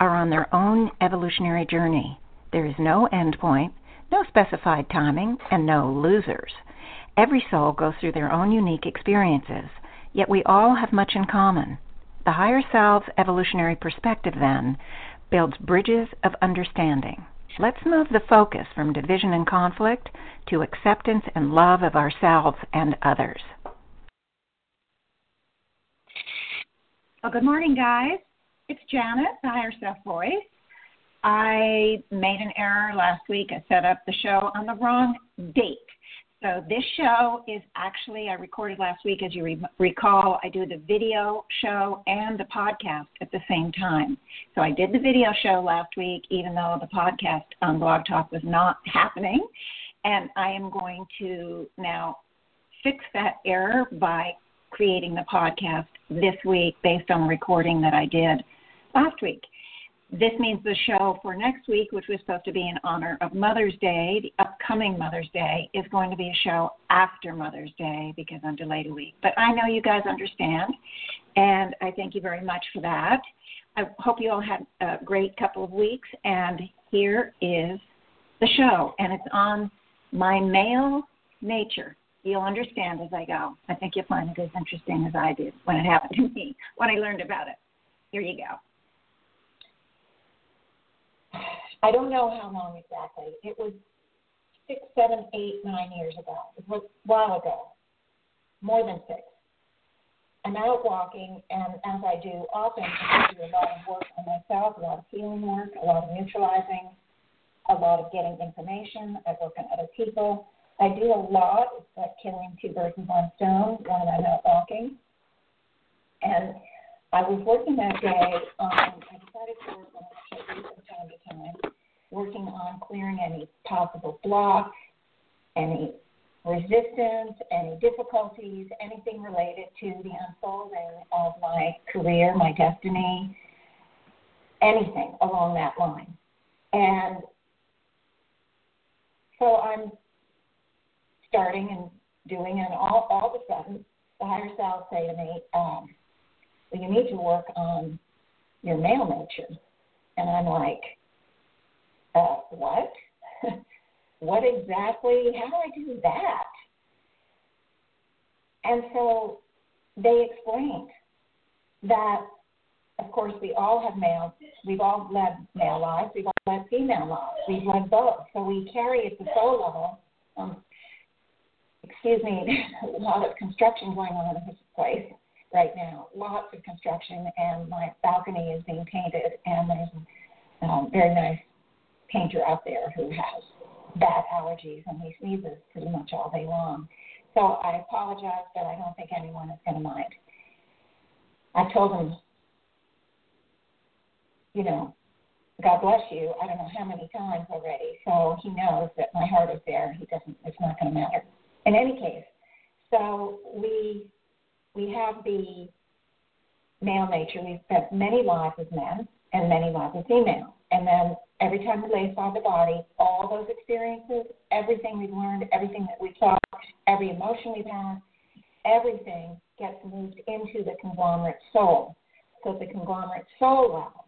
are on their own evolutionary journey. There is no end point, no specified timing, and no losers. Every soul goes through their own unique experiences, yet we all have much in common. The higher self's evolutionary perspective, then, builds bridges of understanding. Let's move the focus from division and conflict to acceptance and love of ourselves and others. Well, good morning, guys. It's Janet, the Higher Self Voice. I made an error last week. I set up the show on the wrong date. So this show is actually I recorded last week. As you re- recall, I do the video show and the podcast at the same time. So I did the video show last week, even though the podcast on Blog Talk was not happening. And I am going to now fix that error by creating the podcast this week based on the recording that I did last week. This means the show for next week, which was supposed to be in honor of Mother's Day, the upcoming Mother's Day, is going to be a show after Mother's Day because I'm delayed a week. But I know you guys understand, and I thank you very much for that. I hope you all had a great couple of weeks, and here is the show, and it's on my male nature. You'll understand as I go. I think you'll find it as interesting as I did when it happened to me, when I learned about it. Here you go. I don't know how long exactly. It was six, seven, eight, nine years ago. It was a while ago, more than six. I'm out walking, and as I do often, I do a lot of work on myself, a lot of healing work, a lot of neutralizing, a lot of getting information. I work on other people. I do a lot. It's like killing two birds with one stone when I'm out walking. And I was working that day on, I decided to work on it from time to time, working on clearing any possible blocks, any resistance, any difficulties, anything related to the unfolding of my career, my destiny, anything along that line. And so I'm starting and doing, and all, all of a sudden, the higher self say to me, um, well, you need to work on your male nature. And I'm like, uh, what? what exactly? How do I do that? And so they explained that, of course, we all have male, we've all led male lives, we've all led female lives, we've led both. So we carry at the soul level, um, excuse me, a lot of construction going on in this place right now. Lots of construction, and my balcony is being painted, and there's a um, very nice painter out there who has bad allergies, and he sneezes pretty much all day long. So I apologize, but I don't think anyone is going to mind. I told him, you know, God bless you. I don't know how many times already, so he knows that my heart is there. He doesn't. It's not going to matter. In any case, so we we have the male nature. We've spent many lives as men and many lives as female. And then every time we lay aside the body, all those experiences, everything we've learned, everything that we've thought, every emotion we've had, everything gets moved into the conglomerate soul. So at the conglomerate soul level,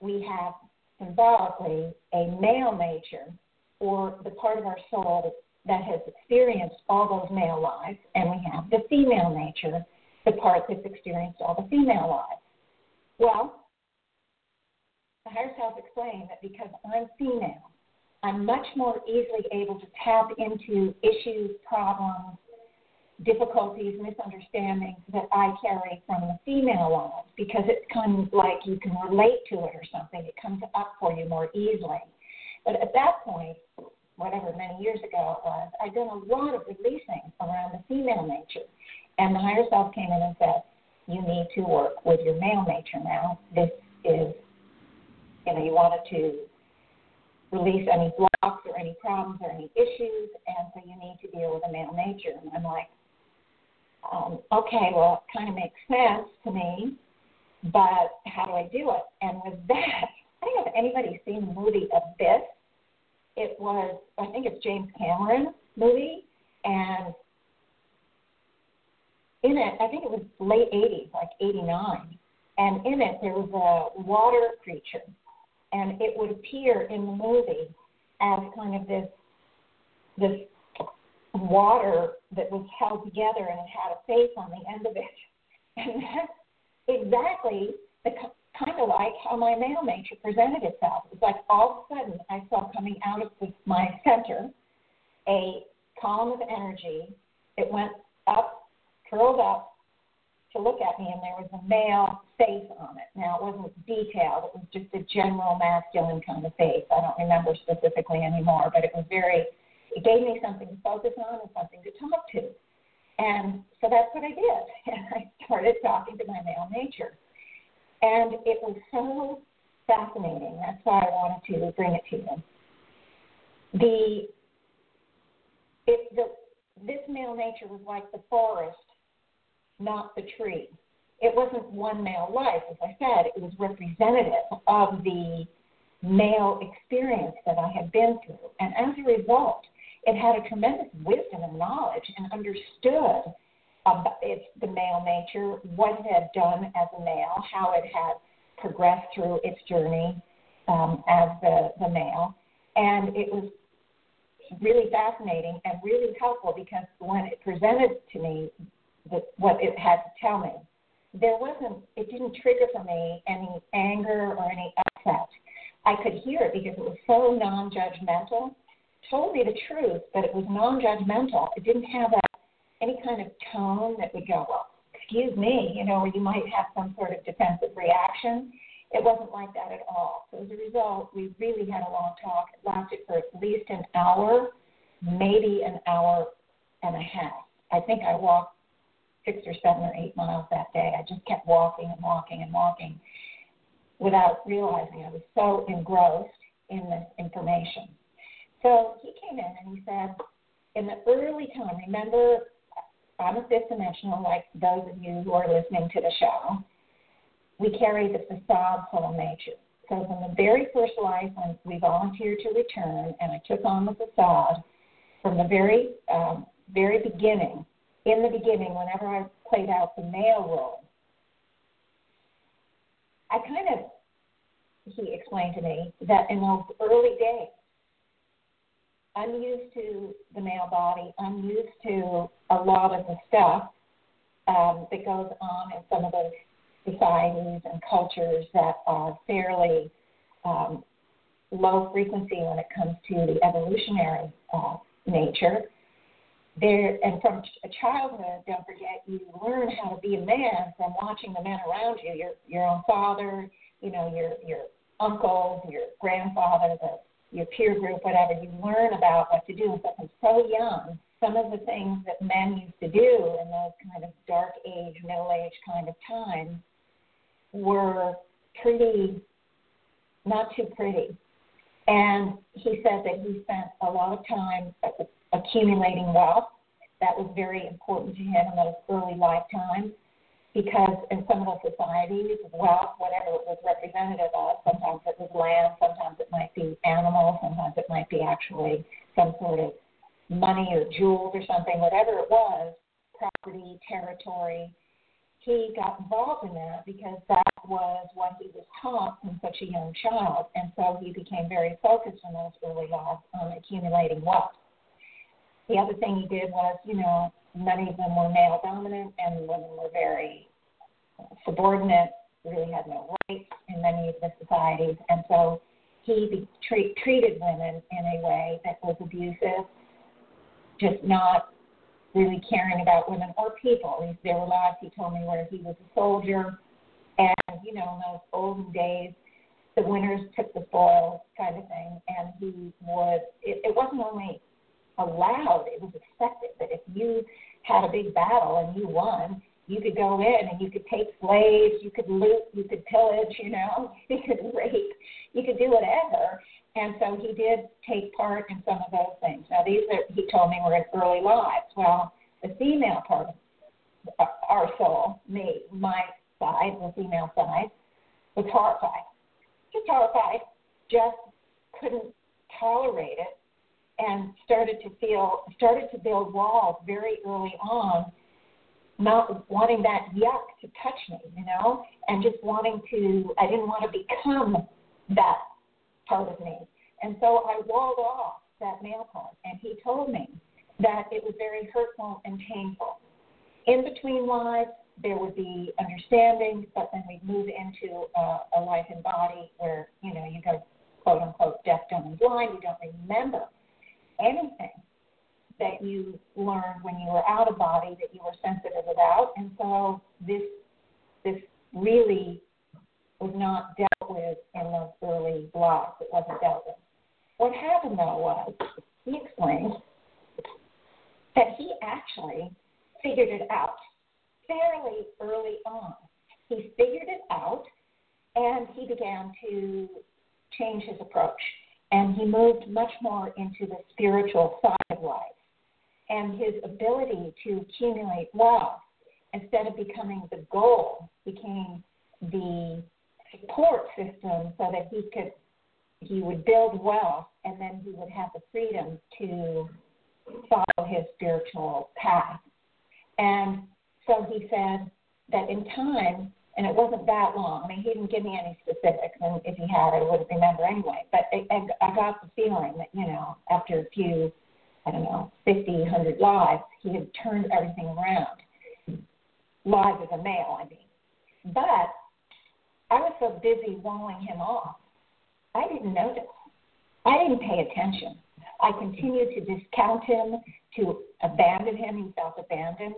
we have symbolically a male nature or the part of our soul that has experienced all those male lives, and we have the female nature, the part that's experienced all the female lives. Well, the higher self explained that because I'm female, I'm much more easily able to tap into issues, problems, difficulties, misunderstandings that I carry from the female lives because it's kind of like you can relate to it or something. It comes up for you more easily. But at that point, whatever many years ago it was, I'd done a lot of releasing around the female nature. And the higher self came in and said, You need to work with your male nature now. This is, you know, you wanted to release any blocks or any problems or any issues, and so you need to deal with a male nature. And I'm like, um, okay, well, it kind of makes sense to me, but how do I do it? And with that, I don't know if anybody's seen the movie Abyss. It was, I think it's James Cameron movie, and in it, I think it was late 80s, like 89, and in it there was a water creature, and it would appear in the movie as kind of this this water that was held together and it had a face on the end of it, and that's exactly the kind of like how my male nature presented itself. It's like all of a sudden I saw coming out of my center a column of energy. It went up, curled up to look at me, and there was a male face on it. Now it wasn't detailed; it was just a general masculine kind of face. I don't remember specifically anymore, but it was very. It gave me something to focus on and something to talk to. And so that's what I did. And I started talking to my male nature. And it was so fascinating. That's why I wanted to bring it to you. The, it, the this male nature was like the forest, not the tree. It wasn't one male life, as I said. It was representative of the male experience that I had been through. And as a result, it had a tremendous wisdom and knowledge and understood about its the male nature, what it had done as a male, how it had progressed through its journey um, as the, the male. And it was really fascinating and really helpful because when it presented to me what it had to tell me, there wasn't, it didn't trigger for me any anger or any upset. I could hear it because it was so non judgmental, told me the truth, but it was non judgmental. It didn't have that any kind of tone that would go, well, excuse me, you know, or you might have some sort of defensive reaction. It wasn't like that at all. So as a result, we really had a long talk. It lasted for at least an hour, maybe an hour and a half. I think I walked six or seven or eight miles that day. I just kept walking and walking and walking without realizing I was so engrossed in this information. So he came in and he said, in the early time, remember I'm a fifth dimensional, like those of you who are listening to the show. We carry the facade of nature. So from the very first life when we volunteered to return, and I took on the facade from the very um, very beginning. In the beginning, whenever I played out the male role, I kind of he explained to me that in those early days, I'm used to the male body. I'm used to a lot of the stuff um, that goes on in some of those societies and cultures that are fairly um, low frequency when it comes to the evolutionary uh, nature. There and from a childhood, don't forget, you learn how to be a man from watching the men around you, your your own father, you know, your your uncles, your grandfather, the your peer group, whatever, you learn about what to do. And so from so young, some of the things that men used to do in those kind of dark age, middle age kind of times were pretty, not too pretty. And he said that he spent a lot of time accumulating wealth. That was very important to him in those early lifetimes because in some of the societies, wealth, whatever it was representative of, sometimes it was land, sometimes it might be animals, sometimes it might be actually some sort of money or jewels or something, whatever it was, property, territory. He got involved in that because that was what he was taught from such a young child, and so he became very focused in those early lives on accumulating wealth. The other thing he did was, you know, many of them were male dominant and women were very subordinate, really had no rights in many of the societies. And so he treat, treated women in a way that was abusive, just not really caring about women or people. There were lives he told me where he was a soldier, and you know, in those olden days, the winners took the spoils kind of thing, and he would. It, it wasn't only allowed; it was expected that if you had a big battle and you won, you could go in and you could take slaves, you could loot, you could pillage, you know, you could rape, you could do whatever. And so he did take part in some of those things. Now these are, he told me, were in early lives. Well, the female part of our soul, me, my side, the female side, was horrified. Just horrified. Just couldn't tolerate it and started to feel started to build walls very early on not wanting that yuck to touch me you know and just wanting to i didn't want to become that part of me. And so i walled off that male part and he told me that it was very hurtful and painful. In between lives there would be understanding but then we'd move into a, a life and body where you know you go quote unquote deaf dumb and blind you don't remember anything that you learned when you were out of body that you were sensitive about. And so this this really was not dealt with in those early blocks. It wasn't dealt with. What happened though was he explained that he actually figured it out fairly early on. He figured it out and he began to change his approach and he moved much more into the spiritual side of life. And his ability to accumulate wealth, instead of becoming the goal, became the support system so that he could he would build wealth and then he would have the freedom to follow his spiritual path. And so he said that in time and it wasn't that long. I mean, he didn't give me any specifics, and if he had, I wouldn't remember anyway. But I, I got the feeling that you know, after a few, I don't know, fifty, hundred lives, he had turned everything around. Lives as a male, I mean. But I was so busy walling him off, I didn't notice. I didn't pay attention. I continued to discount him, to abandon him. He felt abandoned.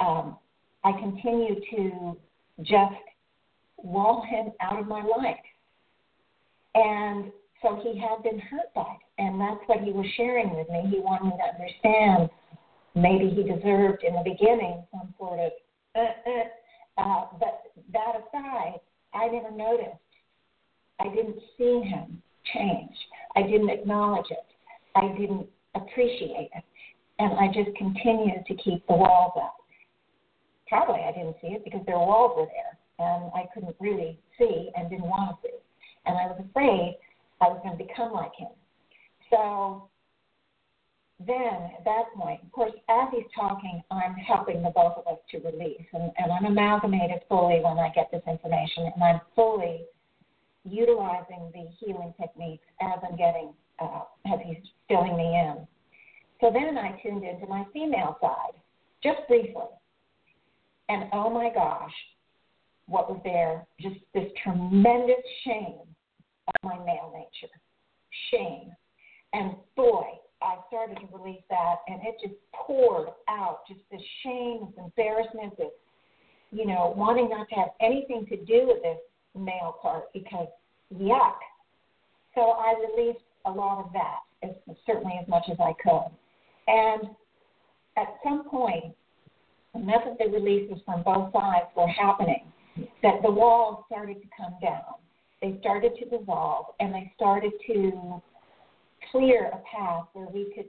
Um, I continued to just wall him out of my life. And so he had been hurt by it. And that's what he was sharing with me. He wanted me to understand maybe he deserved in the beginning some sort of, uh, uh, uh, but that aside, I never noticed. I didn't see him change. I didn't acknowledge it. I didn't appreciate it. And I just continued to keep the walls up probably I didn't see it because their walls were there and I couldn't really see and didn't want to see. And I was afraid I was going to become like him. So then at that point, of course, as he's talking, I'm helping the both of us to release. And, and I'm amalgamated fully when I get this information, and I'm fully utilizing the healing techniques as I'm getting, uh, as he's filling me in. So then I tuned into my female side, just briefly. And oh my gosh, what was there? Just this tremendous shame of my male nature. Shame. And boy, I started to release that, and it just poured out just this shame, this embarrassment, this, you know, wanting not to have anything to do with this male part because yuck. So I released a lot of that, as, certainly as much as I could. And at some point, the releases from both sides were happening that the walls started to come down. They started to dissolve and they started to clear a path where we could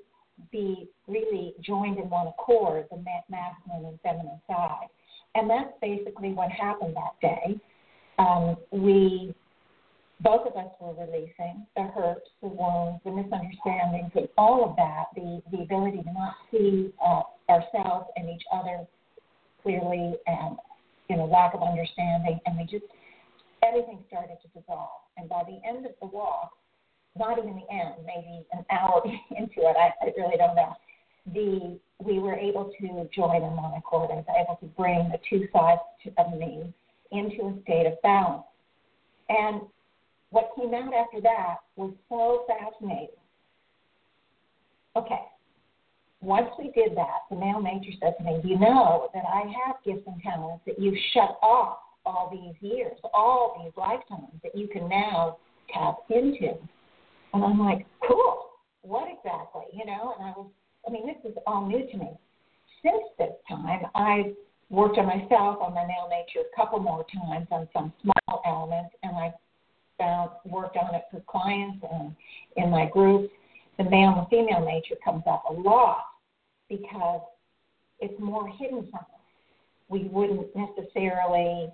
be really joined in one accord, the masculine and feminine side. And that's basically what happened that day. Um, we, both of us were releasing the hurts, the wounds, the misunderstandings, and all of that, the, the ability to not see uh, ourselves and each other clearly and you know lack of understanding and we just everything started to dissolve and by the end of the walk not even the end maybe an hour into it i, I really don't know the we were able to join in one accord. I was able to bring the two sides of me into a state of balance. And what came out after that was so fascinating. Okay, once we did that, the male nature said to me, You know that I have gifts and talents that you've shut off all these years, all these lifetimes that you can now tap into. And I'm like, cool. What exactly? You know, and I was, I mean, this is all new to me. Since this time, I've worked on myself, on my male nature a couple more times on some small elements, and I found worked on it for clients and in my groups. The male and female nature comes up a lot because it's more hidden from. We wouldn't necessarily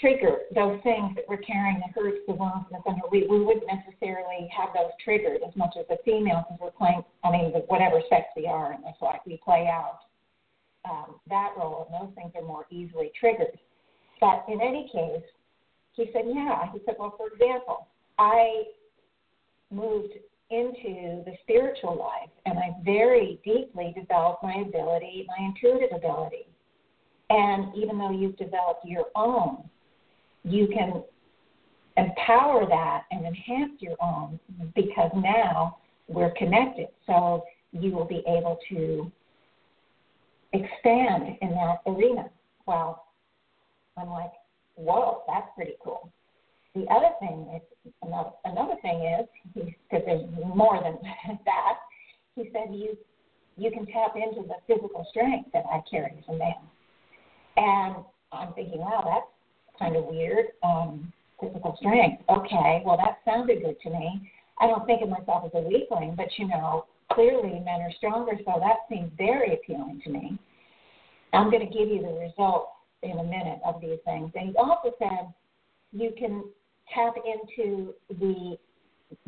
trigger those things that we're carrying, the hurts, the wounds, and the thunder. We, we wouldn't necessarily have those triggered as much as the female because we're playing, I mean, whatever sex we are, and that's why we play out um, that role, and those things are more easily triggered. But in any case, he said, yeah. He said, well, for example, I moved into the spiritual life and I very deeply developed my ability, my intuitive ability. And even though you've developed your own, you can empower that and enhance your own because now we're connected. So you will be able to expand in that arena. Well, I'm like, whoa, that's pretty cool. The other thing is another another thing is because there's more than that. He said you you can tap into the physical strength that I carry as a man, and I'm thinking, wow, that's kind of weird. Um, physical strength. Okay, well that sounded good to me. I don't think of myself as a weakling, but you know, clearly men are stronger, so that seems very appealing to me. I'm going to give you the results in a minute of these things. And he also said you can tap into the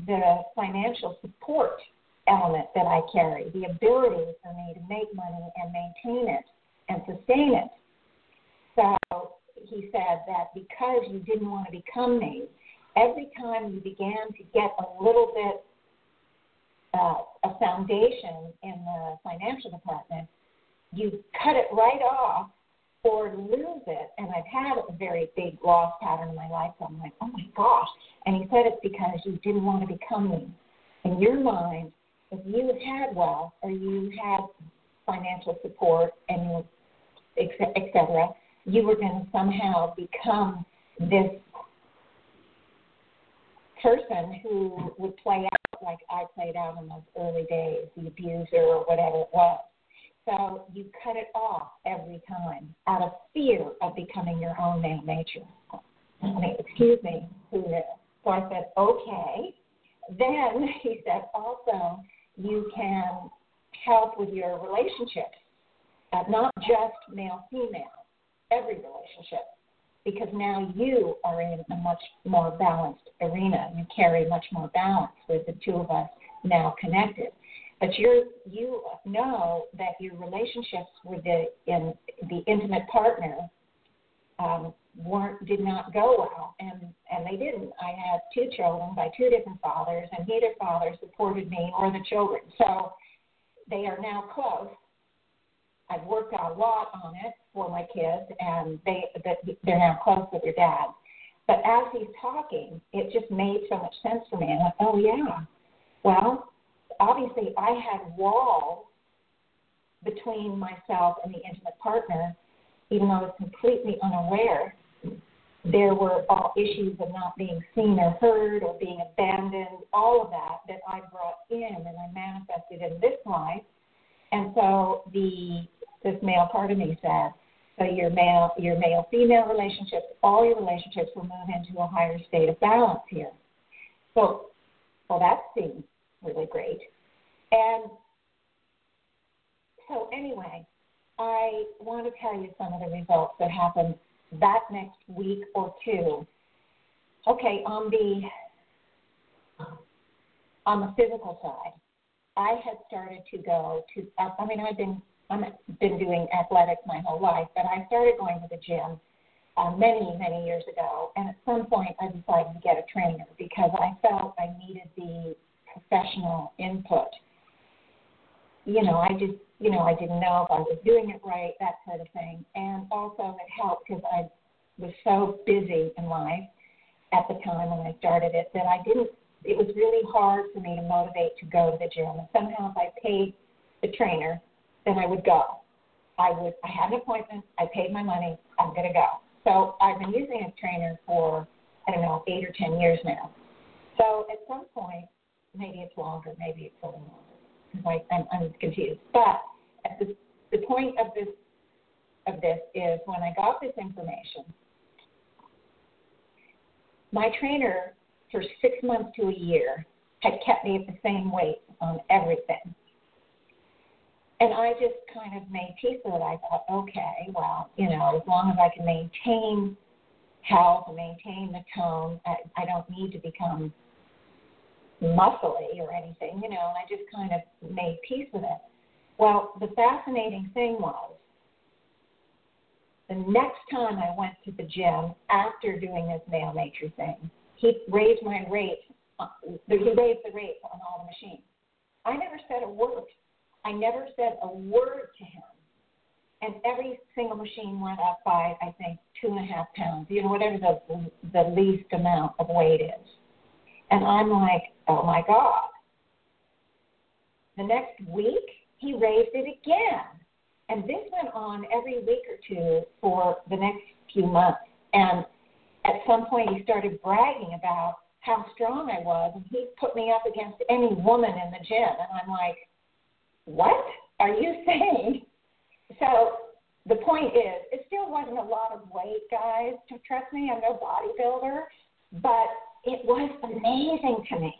the financial support element that I carry, the ability for me to make money and maintain it and sustain it. So he said that because you didn't want to become me, every time you began to get a little bit uh, a foundation in the financial department, you cut it right off or lose it. And I've had a very big loss pattern in my life. So I'm like, oh my gosh. And he said it's because you didn't want to become me. In your mind, if you had wealth or you had financial support and et cetera, you were going to somehow become this person who would play out like I played out in those early days, the abuser or whatever it was. So you cut it off every time out of fear of becoming your own male nature. I mean, excuse me, who knew? So I said, okay. Then he said, also, you can help with your relationships, uh, not just male female, every relationship, because now you are in a much more balanced arena. You carry much more balance with the two of us now connected but you you know that your relationships with the in the intimate partner um, weren't did not go well, and and they didn't. I had two children by two different fathers, and neither father supported me or the children. So they are now close. I've worked a lot on it for my kids, and they they're now close with their dad. But as he's talking, it just made so much sense for me. I went, oh yeah, well obviously I had walls between myself and the intimate partner, even though I was completely unaware. There were all issues of not being seen or heard or being abandoned, all of that that I brought in and I manifested in this life. And so the this male part of me said, so your male your male female relationships, all your relationships will move into a higher state of balance here. So well that seems really great. And so, anyway, I want to tell you some of the results that happened that next week or two. Okay, on the on the physical side, I had started to go to. I mean, I've been I've been doing athletics my whole life, but I started going to the gym uh, many many years ago, and at some point I decided to get a trainer because I felt I needed the professional input. You know, I just, you know, I didn't know if I was doing it right, that sort of thing. And also it helped because I was so busy in life at the time when I started it that I didn't, it was really hard for me to motivate to go to the gym. And somehow if I paid the trainer, then I would go. I would I had an appointment, I paid my money, I'm gonna go. So I've been using a trainer for I don't know, eight or ten years now. So at some point, maybe it's longer, maybe it's a little longer. I'm, I'm confused. But at the, the point of this of this is when I got this information, my trainer for six months to a year had kept me at the same weight on everything. And I just kind of made peace with it. I thought, okay, well, you know, as long as I can maintain health and maintain the tone, I, I don't need to become muscly or anything, you know, and I just kind of made peace with it. Well, the fascinating thing was the next time I went to the gym after doing this male nature thing, he raised my rate. Uh, he raised the rate on all the machines. I never said a word. I never said a word to him. And every single machine went up by, I think, two and a half pounds, you know, whatever the, the least amount of weight is. And I'm like, oh my God. The next week, he raised it again. And this went on every week or two for the next few months. And at some point, he started bragging about how strong I was, and he put me up against any woman in the gym. And I'm like, what are you saying? So the point is, it still wasn't a lot of weight, guys. To trust me, I'm no bodybuilder, but it was amazing to me.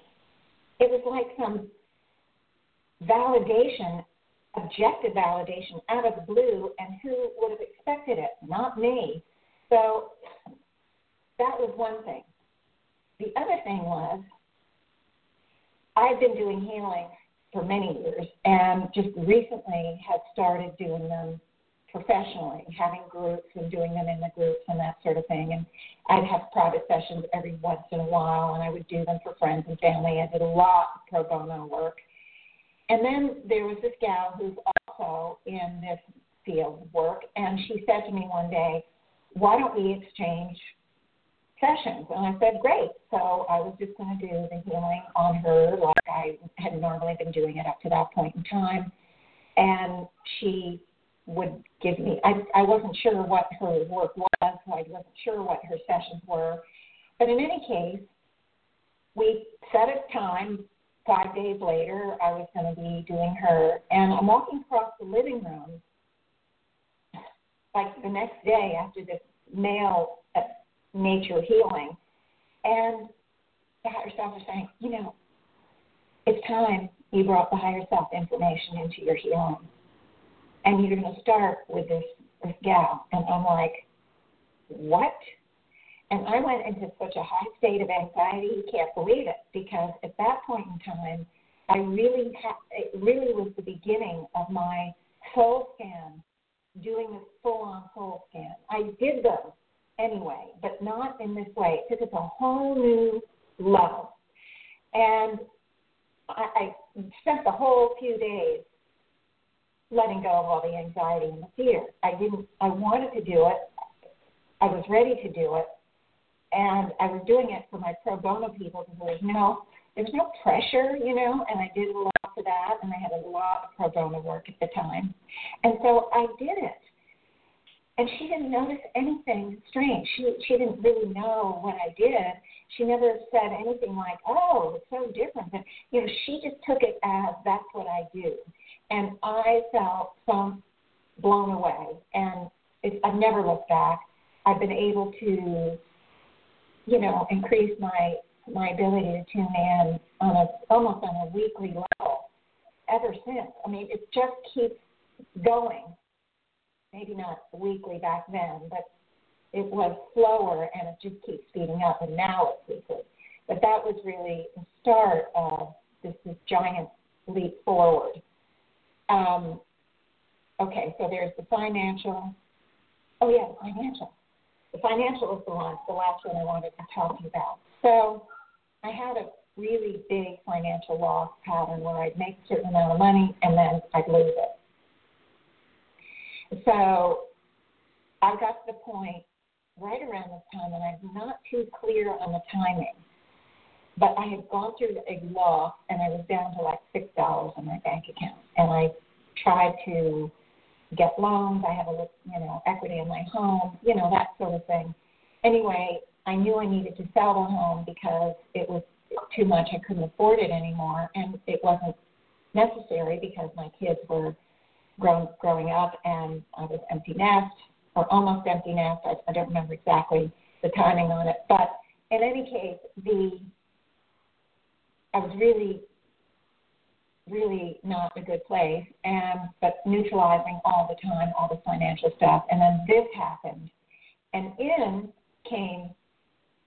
It was like some validation, objective validation out of the blue, and who would have expected it? Not me. So that was one thing. The other thing was, I've been doing healing for many years and just recently had started doing them professionally, having groups and doing them in the groups and that sort of thing. And I'd have private sessions every once in a while, and I would do them for friends and family. I did a lot of pro bono work. And then there was this gal who's also in this field of work, and she said to me one day, Why don't we exchange sessions? And I said, Great. So I was just going to do the healing on her like I had normally been doing it up to that point in time. And she would give me. I I wasn't sure what her work was, so I wasn't sure what her sessions were. But in any case, we set a time. Five days later, I was going to be doing her, and I'm walking across the living room. Like the next day after this male uh, nature healing, and the higher self is saying, you know, it's time you brought the higher self information into your healing and you're going to start with this this gal. And I'm like, what? And I went into such a high state of anxiety, you can't believe it, because at that point in time, I really ha- it really was the beginning of my soul scan, doing this full on soul scan. I did them anyway, but not in this way. It took a whole new level. And I, I spent the whole few days letting go of all the anxiety and the fear. I didn't. I wanted to do it. I was ready to do it, and I was doing it for my pro bono people because there was no there was no pressure, you know. And I did a lot for that, and I had a lot of pro bono work at the time, and so I did it. And she didn't notice anything strange. She she didn't really know what I did. She never said anything like, "Oh, it's so different." But you know, she just took it as that's what I do and I felt so blown away. And it, I've never looked back. I've been able to, you know, increase my my ability to tune in on a almost on a weekly level ever since. I mean, it just keeps going. Maybe not weekly back then, but it was slower and it just keeps speeding up, and now it's weekly. But that was really the start of this, this giant leap forward um, okay, so there's the financial. Oh yeah, the financial. The financial is the one, the last one I wanted to talk to you about. So I had a really big financial loss pattern where I'd make a certain amount of money and then I'd lose it. So I got to the point right around this time, and I'm not too clear on the timing, but I had gone through a loss and I was down to like six dollars in my bank account, and I tried to get loans. I have a you know equity in my home, you know that sort of thing. Anyway, I knew I needed to sell the home because it was too much. I couldn't afford it anymore, and it wasn't necessary because my kids were grown, growing up and I was empty nest or almost empty nest. I, I don't remember exactly the timing on it, but in any case, the I was really, really not a good place, and but neutralizing all the time, all the financial stuff, and then this happened, and in came.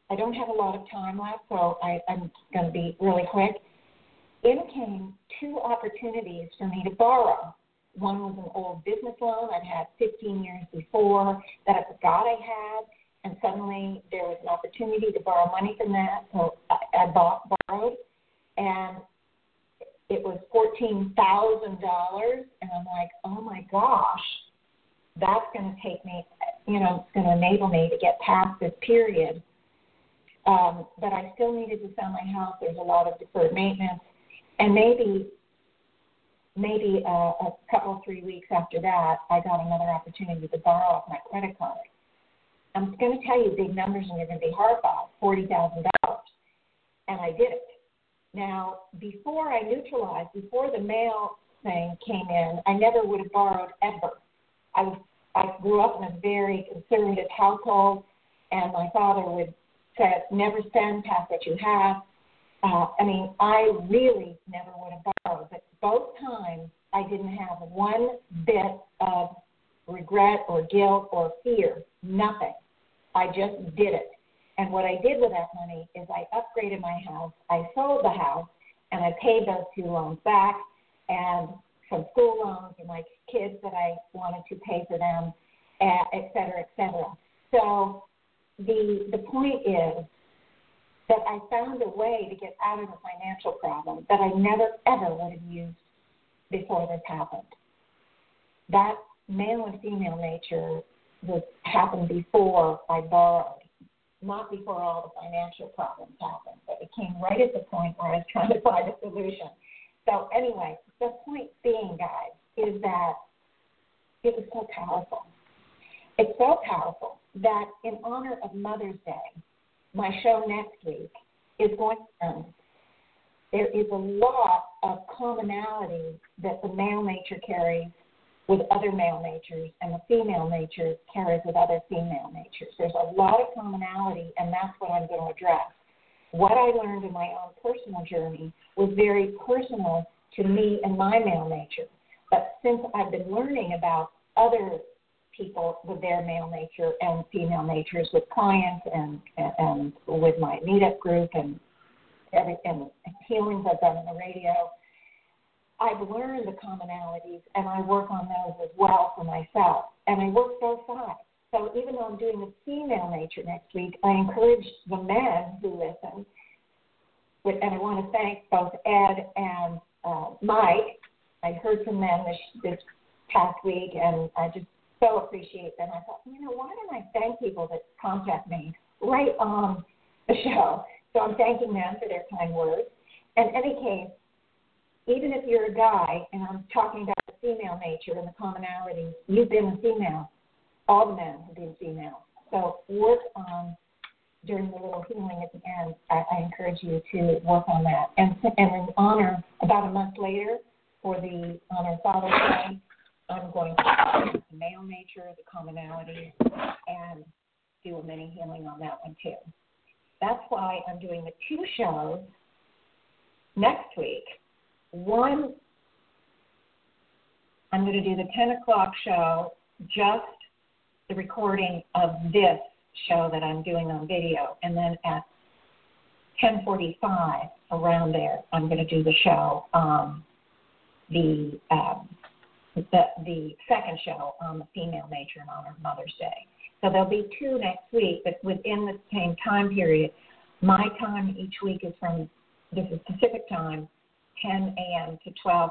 I don't have a lot of time left, so I, I'm going to be really quick. In came two opportunities for me to borrow. One was an old business loan I'd had 15 years before that I forgot I had, and suddenly there was an opportunity to borrow money from that, so I, I bought, borrowed, and it was fourteen thousand dollars, and I'm like, oh my gosh, that's going to take me, you know, it's going to enable me to get past this period. Um, but I still needed to sell my house. There's a lot of deferred maintenance, and maybe, maybe a, a couple three weeks after that, I got another opportunity to borrow off my credit card. I'm going to tell you big numbers, and you're going to be horrified. Forty thousand dollars, and I did it. Now, before I neutralized, before the male thing came in, I never would have borrowed ever. I was I grew up in a very conservative household, and my father would say, "Never spend past what you have." Uh, I mean, I really never would have borrowed, but both times I didn't have one bit of regret or guilt or fear. Nothing. I just did it. And what I did with that money is I upgraded my house, I sold the house, and I paid those two loans back and some school loans and my kids that I wanted to pay for them, eh, et cetera, et cetera. So the the point is that I found a way to get out of the financial problem that I never ever would have used before this happened. That male and female nature was happened before I borrowed not before all the financial problems happened, but it came right at the point where I was trying to find a solution. So anyway, the point being, guys, is that it was so powerful. It's so powerful that in honor of Mother's Day, my show next week is going to end. There is a lot of commonality that the male nature carries with other male natures, and the female nature carries with other female natures. There's a lot of commonality, and that's what I'm going to address. What I learned in my own personal journey was very personal to me and my male nature. But since I've been learning about other people with their male nature and female natures with clients and and, and with my meetup group and every and healings I've done on the radio, I've learned the commonalities and I work on those as well for myself. And I work both sides. So even though I'm doing the female nature next week, I encourage the men who listen, and I want to thank both Ed and uh, Mike. I heard from them this, this past week, and I just so appreciate them. I thought, you know, why don't I thank people that contact me right on the show? So I'm thanking them for their kind words. In any case, even if you're a guy, and I'm talking about the female nature and the commonalities, you've been a female. All the men have been female. So work on during the little healing at the end. I, I encourage you to work on that. And and in honor, about a month later, for the honor Father's Day, I'm going to the male nature, the commonalities, and do a mini healing on that one too. That's why I'm doing the two shows next week one, I'm going to do the 10 o'clock show, just the recording of this show that I'm doing on video. And then at 10:45, around there, I'm going to do the show, um, the, um, the the second show on the female nature in honor Mother's Day. So there'll be two next week, but within the same time period. My time each week is from this is Pacific time, 10 a.m. to 12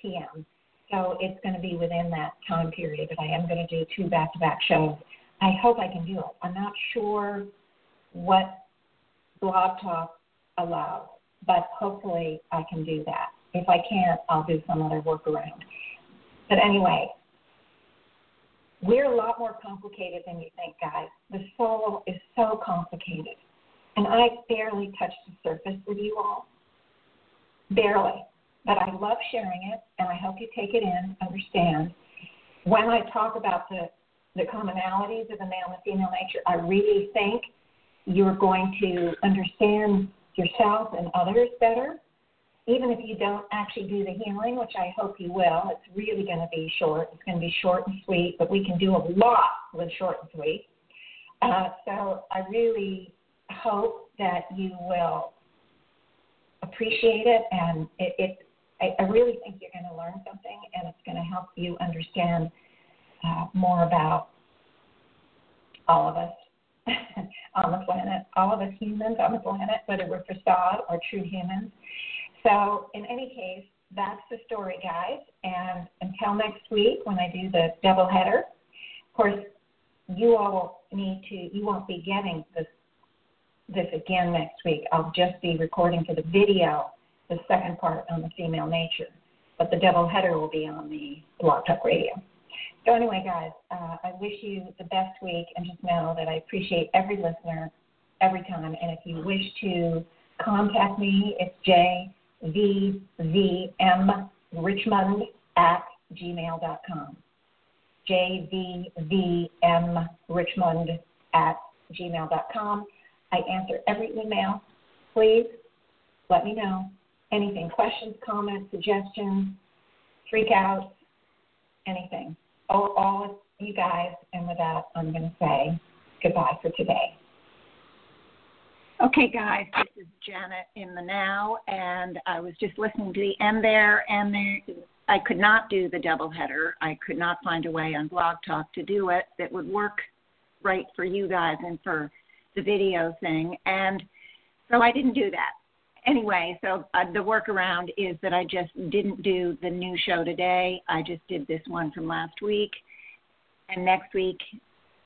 p.m. So it's going to be within that time period, but I am going to do two back to back shows. I hope I can do it. I'm not sure what Blog Talk allows, but hopefully I can do that. If I can't, I'll do some other workaround. But anyway, We're a lot more complicated than you think, guys. The soul is so complicated. And I barely touched the surface with you all. Barely. But I love sharing it, and I hope you take it in, understand. When I talk about the, the commonalities of the male and female nature, I really think you're going to understand yourself and others better even if you don't actually do the healing, which I hope you will, it's really going to be short. It's going to be short and sweet, but we can do a lot with short and sweet. Uh, so I really hope that you will appreciate it, and it, it I, I really think you're going to learn something, and it's going to help you understand uh, more about all of us on the planet, all of us humans on the planet, whether we're facade or true humans. So, in any case, that's the story, guys. And until next week, when I do the double header, of course, you all will need to. You won't be getting this this again next week. I'll just be recording for the video the second part on the female nature, but the double header will be on the Blog Talk Radio. So anyway, guys, uh, I wish you the best week, and just know that I appreciate every listener every time. And if you wish to contact me, it's J jvvm richmond at gmail.com. jvvm richmond at gmail.com. I answer every email. Please let me know anything questions, comments, suggestions, freak outs, anything. All, all of you guys, and with that, I'm going to say goodbye for today. Okay, guys, this is Janet in the now, and I was just listening to the end there, and there, I could not do the double header. I could not find a way on Blog Talk to do it that would work right for you guys and for the video thing, and so I didn't do that. Anyway, so uh, the workaround is that I just didn't do the new show today. I just did this one from last week, and next week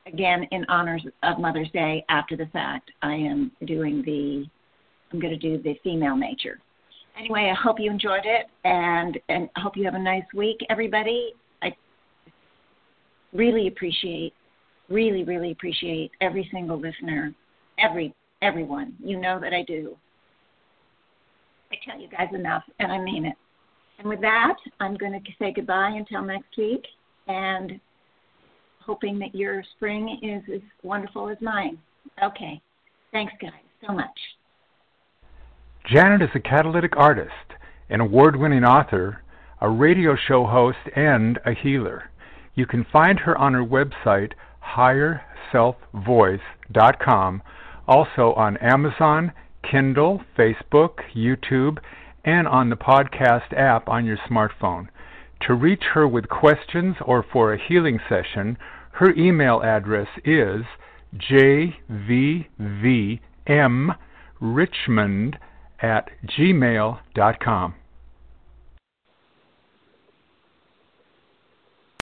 again in honors of Mother's Day after the fact, I am doing the I'm going to do the female nature. Anyway, I hope you enjoyed it and and I hope you have a nice week everybody. I really appreciate really really appreciate every single listener, every everyone. You know that I do. I tell you guys enough and I mean it. And with that, I'm going to say goodbye until next week and hoping that your spring is as wonderful as mine. Okay. Thanks, guys, so much. Janet is a catalytic artist, an award winning author, a radio show host, and a healer. You can find her on her website, higherselfvoice.com, also on Amazon, Kindle, Facebook, YouTube, and on the podcast app on your smartphone. To reach her with questions or for a healing session, her email address is jvvmrichmond at gmail.com.